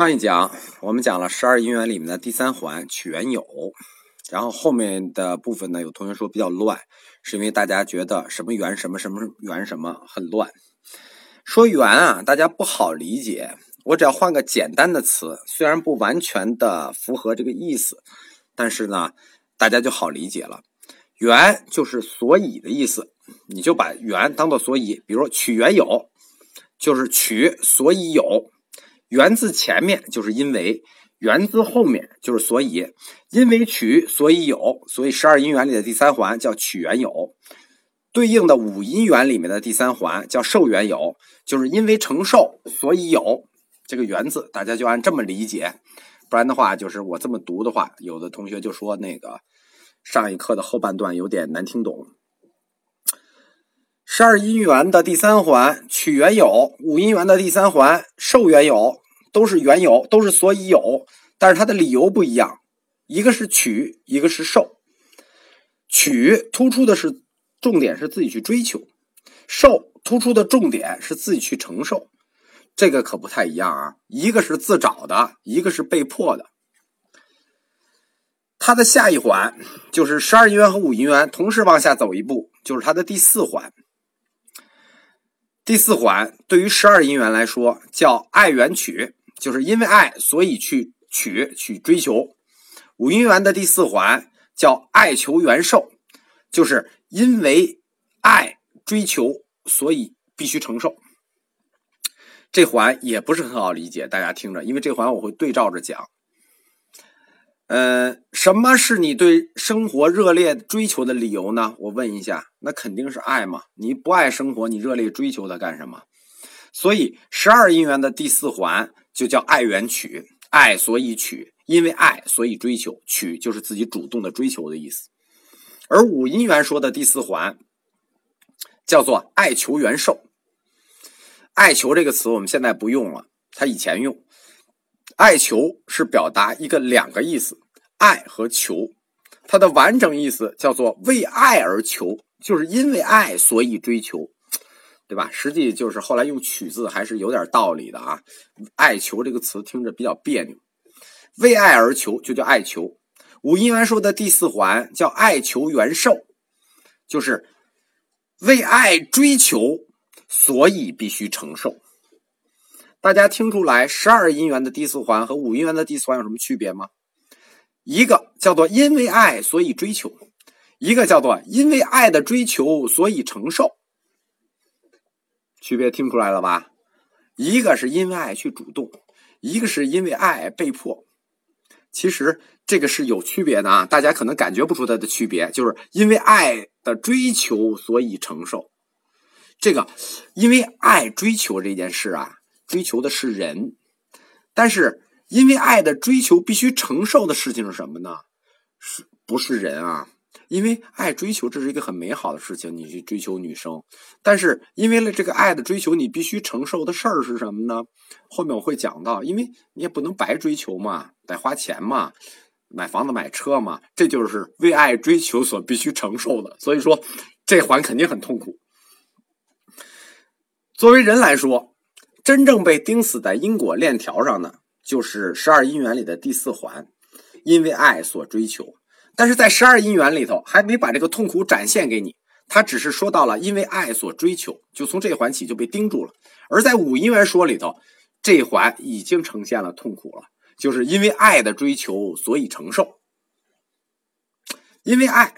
上一讲我们讲了十二因缘里面的第三环取缘有，然后后面的部分呢，有同学说比较乱，是因为大家觉得什么缘什么什么缘什么很乱。说缘啊，大家不好理解，我只要换个简单的词，虽然不完全的符合这个意思，但是呢，大家就好理解了。缘就是所以的意思，你就把缘当做所以，比如说取缘有，就是取所以有。源自前面就是因为，源自后面就是所以，因为取所以有，所以十二因缘里的第三环叫取缘有，对应的五因缘里面的第三环叫受缘有，就是因为承受所以有这个缘字，大家就按这么理解，不然的话就是我这么读的话，有的同学就说那个上一课的后半段有点难听懂。十二因缘的第三环取缘有，五因缘的第三环受缘有，都是缘有，都是所以有，但是它的理由不一样，一个是取，一个是受。取突出的是重点是自己去追求，受突出的重点是自己去承受，这个可不太一样啊，一个是自找的，一个是被迫的。它的下一环就是十二因缘和五因缘同时往下走一步，就是它的第四环。第四环对于十二因缘来说叫爱缘取，就是因为爱所以去取去追求。五因缘的第四环叫爱求缘受，就是因为爱追求所以必须承受。这环也不是很好理解，大家听着，因为这环我会对照着讲。呃，什么是你对生活热烈追求的理由呢？我问一下，那肯定是爱嘛。你不爱生活，你热烈追求它干什么？所以十二因缘的第四环就叫爱缘取，爱所以取，因为爱所以追求，取就是自己主动的追求的意思。而五因缘说的第四环叫做爱求缘受，爱求这个词我们现在不用了，它以前用。爱求是表达一个两个意思，爱和求，它的完整意思叫做为爱而求，就是因为爱所以追求，对吧？实际就是后来用取字还是有点道理的啊。爱求这个词听着比较别扭，为爱而求就叫爱求。五音缘说的第四环叫爱求缘受，就是为爱追求，所以必须承受。大家听出来十二音缘的第四环和五音缘的第四环有什么区别吗？一个叫做因为爱所以追求，一个叫做因为爱的追求所以承受。区别听出来了吧？一个是因为爱去主动，一个是因为爱被迫。其实这个是有区别的啊，大家可能感觉不出它的区别，就是因为爱的追求所以承受。这个因为爱追求这件事啊。追求的是人，但是因为爱的追求必须承受的事情是什么呢？是不是人啊？因为爱追求这是一个很美好的事情，你去追求女生，但是因为了这个爱的追求，你必须承受的事儿是什么呢？后面我会讲到，因为你也不能白追求嘛，得花钱嘛，买房子买车嘛，这就是为爱追求所必须承受的。所以说这环肯定很痛苦。作为人来说。真正被钉死在因果链条上的，就是十二因缘里的第四环，因为爱所追求。但是在十二因缘里头，还没把这个痛苦展现给你，他只是说到了因为爱所追求，就从这环起就被盯住了。而在五因缘说里头，这环已经呈现了痛苦了，就是因为爱的追求，所以承受。因为爱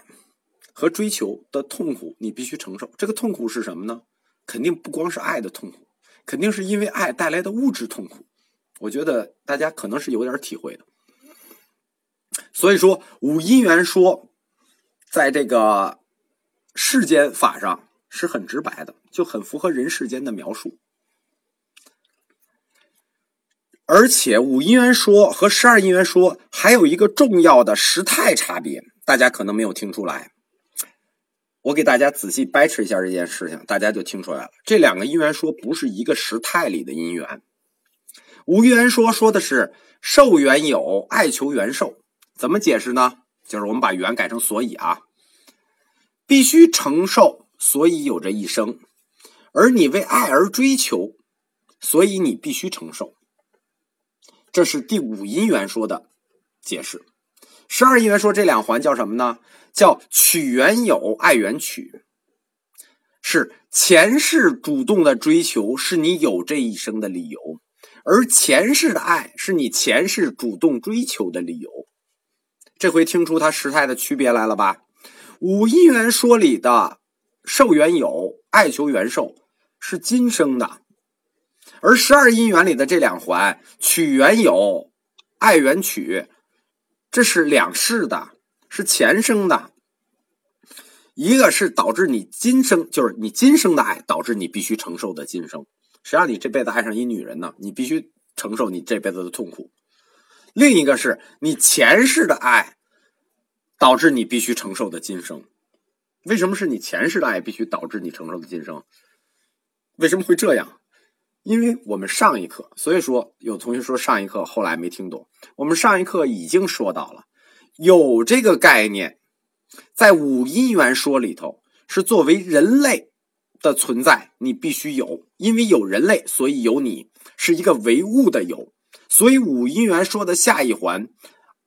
和追求的痛苦，你必须承受。这个痛苦是什么呢？肯定不光是爱的痛苦。肯定是因为爱带来的物质痛苦，我觉得大家可能是有点体会的。所以说五因缘说，在这个世间法上是很直白的，就很符合人世间的描述。而且五因缘说和十二因缘说还有一个重要的时态差别，大家可能没有听出来。我给大家仔细掰扯一下这件事情，大家就听出来了。这两个因缘说不是一个时态里的因缘。无缘说说的是受缘有，爱求缘受，怎么解释呢？就是我们把缘改成所以啊，必须承受，所以有这一生。而你为爱而追求，所以你必须承受。这是第五因缘说的解释。十二因缘说这两环叫什么呢？叫取缘有，爱缘取。是前世主动的追求，是你有这一生的理由；而前世的爱，是你前世主动追求的理由。这回听出它时态的区别来了吧？五因缘说里的受缘有，爱求缘受，是今生的；而十二因缘里的这两环取缘有，爱缘取，这是两世的，是前生的。一个是导致你今生，就是你今生的爱导致你必须承受的今生。谁让你这辈子爱上一女人呢？你必须承受你这辈子的痛苦。另一个是你前世的爱导致你必须承受的今生。为什么是你前世的爱必须导致你承受的今生？为什么会这样？因为我们上一课，所以说有同学说上一课后来没听懂。我们上一课已经说到了有这个概念。在五因缘说里头，是作为人类的存在，你必须有，因为有人类，所以有你，是一个唯物的有。所以五因缘说的下一环，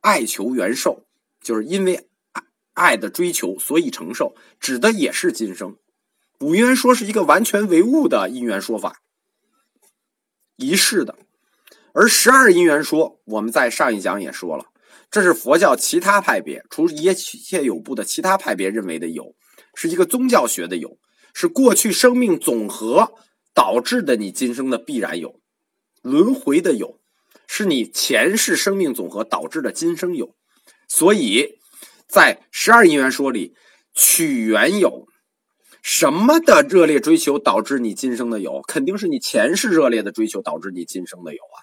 爱求缘受，就是因为爱爱的追求，所以承受，指的也是今生。五因缘说是一个完全唯物的因缘说法，一世的。而十二因缘说，我们在上一讲也说了。这是佛教其他派别，除一切有部的其他派别认为的有，是一个宗教学的有，是过去生命总和导致的你今生的必然有，轮回的有，是你前世生命总和导致的今生有。所以在十二因缘说里，取缘有，什么的热烈追求导致你今生的有，肯定是你前世热烈的追求导致你今生的有啊。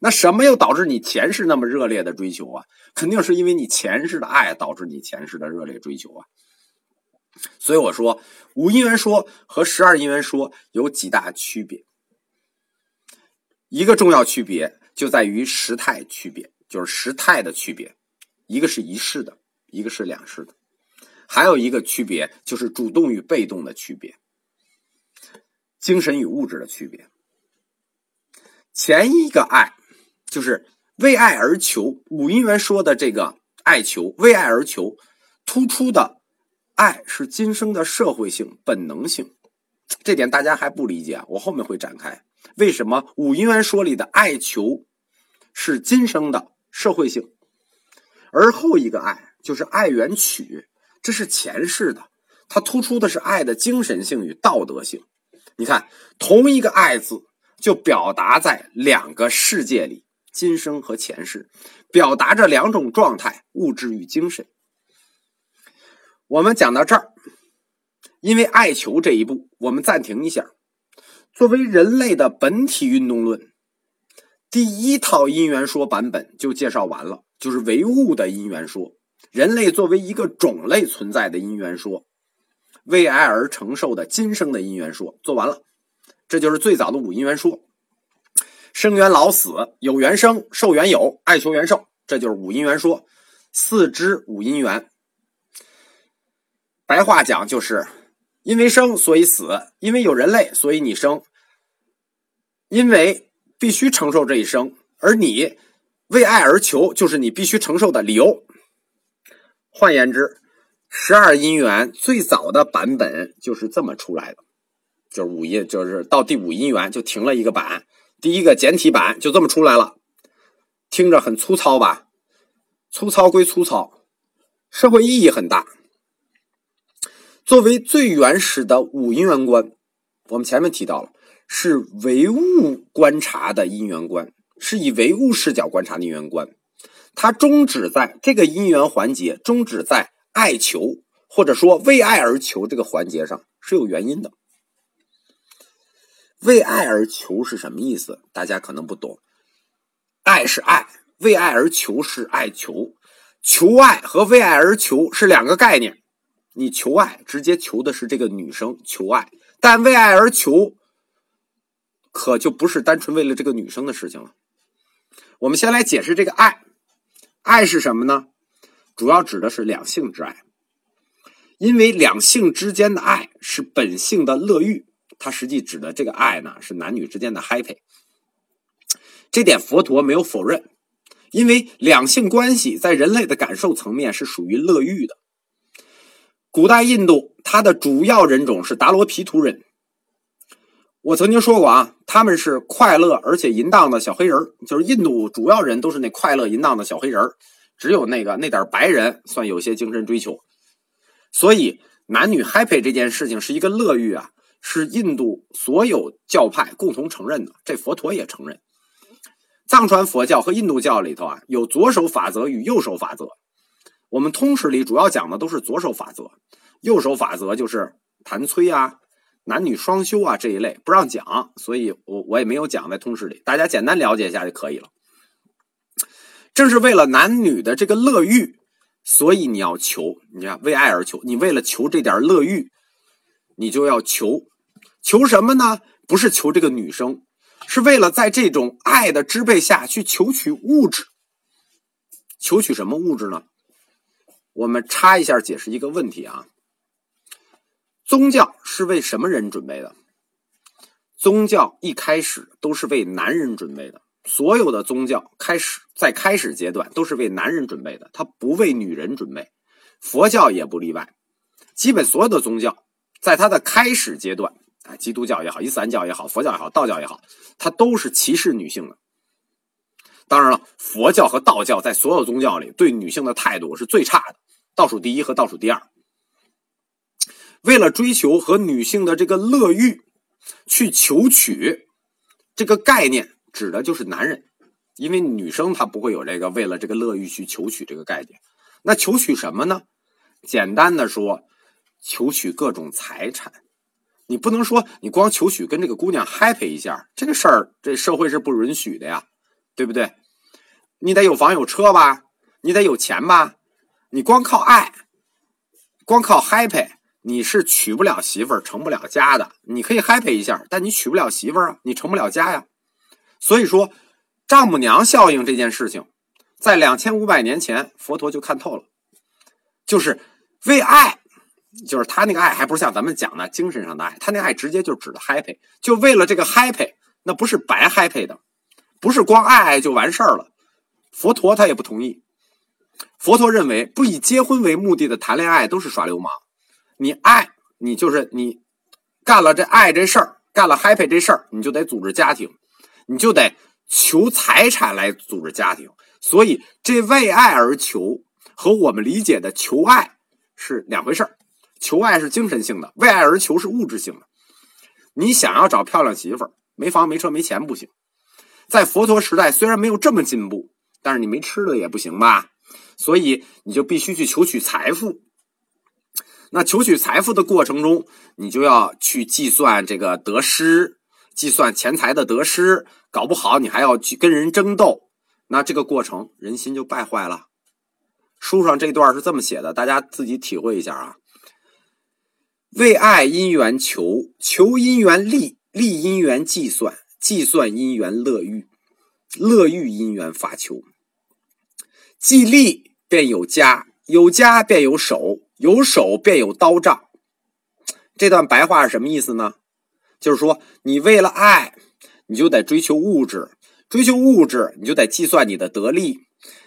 那什么又导致你前世那么热烈的追求啊？肯定是因为你前世的爱导致你前世的热烈追求啊。所以我说五因缘说和十二因缘说有几大区别。一个重要区别就在于时态区别，就是时态的区别。一个是一世的，一个是两世的。还有一个区别就是主动与被动的区别，精神与物质的区别。前一个爱。就是为爱而求，五因缘说的这个爱求，为爱而求，突出的爱是今生的社会性本能性，这点大家还不理解啊？我后面会展开。为什么五因缘说里的爱求是今生的社会性，而后一个爱就是爱缘取，这是前世的，它突出的是爱的精神性与道德性。你看，同一个爱字就表达在两个世界里。今生和前世，表达着两种状态：物质与精神。我们讲到这儿，因为爱求这一步，我们暂停一下。作为人类的本体运动论，第一套因缘说版本就介绍完了，就是唯物的因缘说，人类作为一个种类存在的因缘说，为爱而承受的今生的因缘说，做完了。这就是最早的五因缘说。生缘老死，有缘生，受缘有，爱求缘受，这就是五因缘说。四支五因缘，白话讲就是因为生所以死，因为有人类所以你生，因为必须承受这一生，而你为爱而求，就是你必须承受的理由。换言之，十二因缘最早的版本就是这么出来的，就是五音，就是到第五因缘就停了一个版。第一个简体版就这么出来了，听着很粗糙吧？粗糙归粗糙，社会意义很大。作为最原始的五因缘观，我们前面提到了，是唯物观察的因缘观，是以唯物视角观察的因缘观。它终止在这个因缘环节，终止在爱求或者说为爱而求这个环节上，是有原因的。为爱而求是什么意思？大家可能不懂。爱是爱，为爱而求是爱求。求爱和为爱而求是两个概念。你求爱，直接求的是这个女生求爱；但为爱而求，可就不是单纯为了这个女生的事情了。我们先来解释这个爱。爱是什么呢？主要指的是两性之爱，因为两性之间的爱是本性的乐欲。它实际指的这个爱呢，是男女之间的 happy。这点佛陀没有否认，因为两性关系在人类的感受层面是属于乐欲的。古代印度，它的主要人种是达罗毗荼人。我曾经说过啊，他们是快乐而且淫荡的小黑人就是印度主要人都是那快乐淫荡的小黑人只有那个那点白人算有些精神追求。所以，男女 happy 这件事情是一个乐欲啊，是印度所有教派共同承认的，这佛陀也承认。藏传佛教和印度教里头啊，有左手法则与右手法则。我们通史里主要讲的都是左手法则，右手法则就是谈催啊、男女双修啊这一类不让讲，所以我我也没有讲在通史里，大家简单了解一下就可以了。正是为了男女的这个乐欲，所以你要求，你看为爱而求，你为了求这点乐欲，你就要求，求什么呢？不是求这个女生，是为了在这种爱的支配下去求取物质。求取什么物质呢？我们插一下解释一个问题啊，宗教是为什么人准备的？宗教一开始都是为男人准备的，所有的宗教开始在开始阶段都是为男人准备的，它不为女人准备。佛教也不例外，基本所有的宗教在它的开始阶段啊，基督教也好，伊斯兰教也好，佛教也好，道教也好，它都是歧视女性的。当然了，佛教和道教在所有宗教里对女性的态度是最差的。倒数第一和倒数第二，为了追求和女性的这个乐欲去求取，这个概念指的就是男人，因为女生她不会有这个为了这个乐欲去求取这个概念。那求取什么呢？简单的说，求取各种财产。你不能说你光求取跟这个姑娘 happy 一下，这个事儿这社会是不允许的呀，对不对？你得有房有车吧，你得有钱吧。你光靠爱，光靠 happy，你是娶不了媳妇儿、成不了家的。你可以 happy 一下，但你娶不了媳妇儿啊，你成不了家呀。所以说，丈母娘效应这件事情，在两千五百年前，佛陀就看透了，就是为爱，就是他那个爱，还不是像咱们讲的精神上的爱，他那爱直接就指的 happy，就为了这个 happy，那不是白 happy 的，不是光爱爱就完事儿了。佛陀他也不同意。佛陀认为，不以结婚为目的的谈恋爱都是耍流氓。你爱你就是你干了这爱这事儿，干了 happy 这事儿，你就得组织家庭，你就得求财产来组织家庭。所以，这为爱而求和我们理解的求爱是两回事儿。求爱是精神性的，为爱而求是物质性的。你想要找漂亮媳妇儿，没房没车没钱不行。在佛陀时代，虽然没有这么进步，但是你没吃的也不行吧？所以你就必须去求取财富。那求取财富的过程中，你就要去计算这个得失，计算钱财的得失。搞不好你还要去跟人争斗，那这个过程人心就败坏了。书上这段是这么写的，大家自己体会一下啊。为爱因缘求，求因缘利，利因缘计算，计算因缘乐欲，乐欲因缘法求。既利便有家，有家便有手，有手便有刀杖。这段白话是什么意思呢？就是说，你为了爱，你就得追求物质，追求物质，你就得计算你的得利。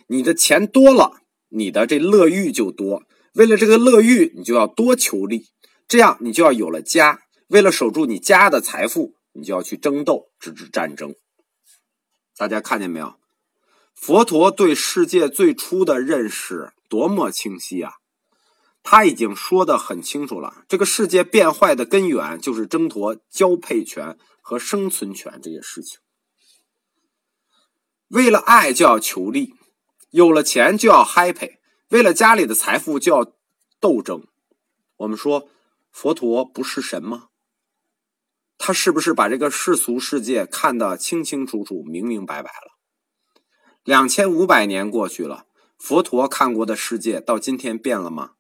你的钱多了，你的这乐欲就多。为了这个乐欲，你就要多求利，这样你就要有了家。为了守住你家的财富，你就要去争斗，直至战争。大家看见没有？佛陀对世界最初的认识多么清晰啊！他已经说的很清楚了，这个世界变坏的根源就是争夺交配权和生存权这些事情。为了爱就要求利，有了钱就要 happy，为了家里的财富就要斗争。我们说佛陀不是神吗？他是不是把这个世俗世界看得清清楚楚、明明白白了？两千五百年过去了，佛陀看过的世界到今天变了吗？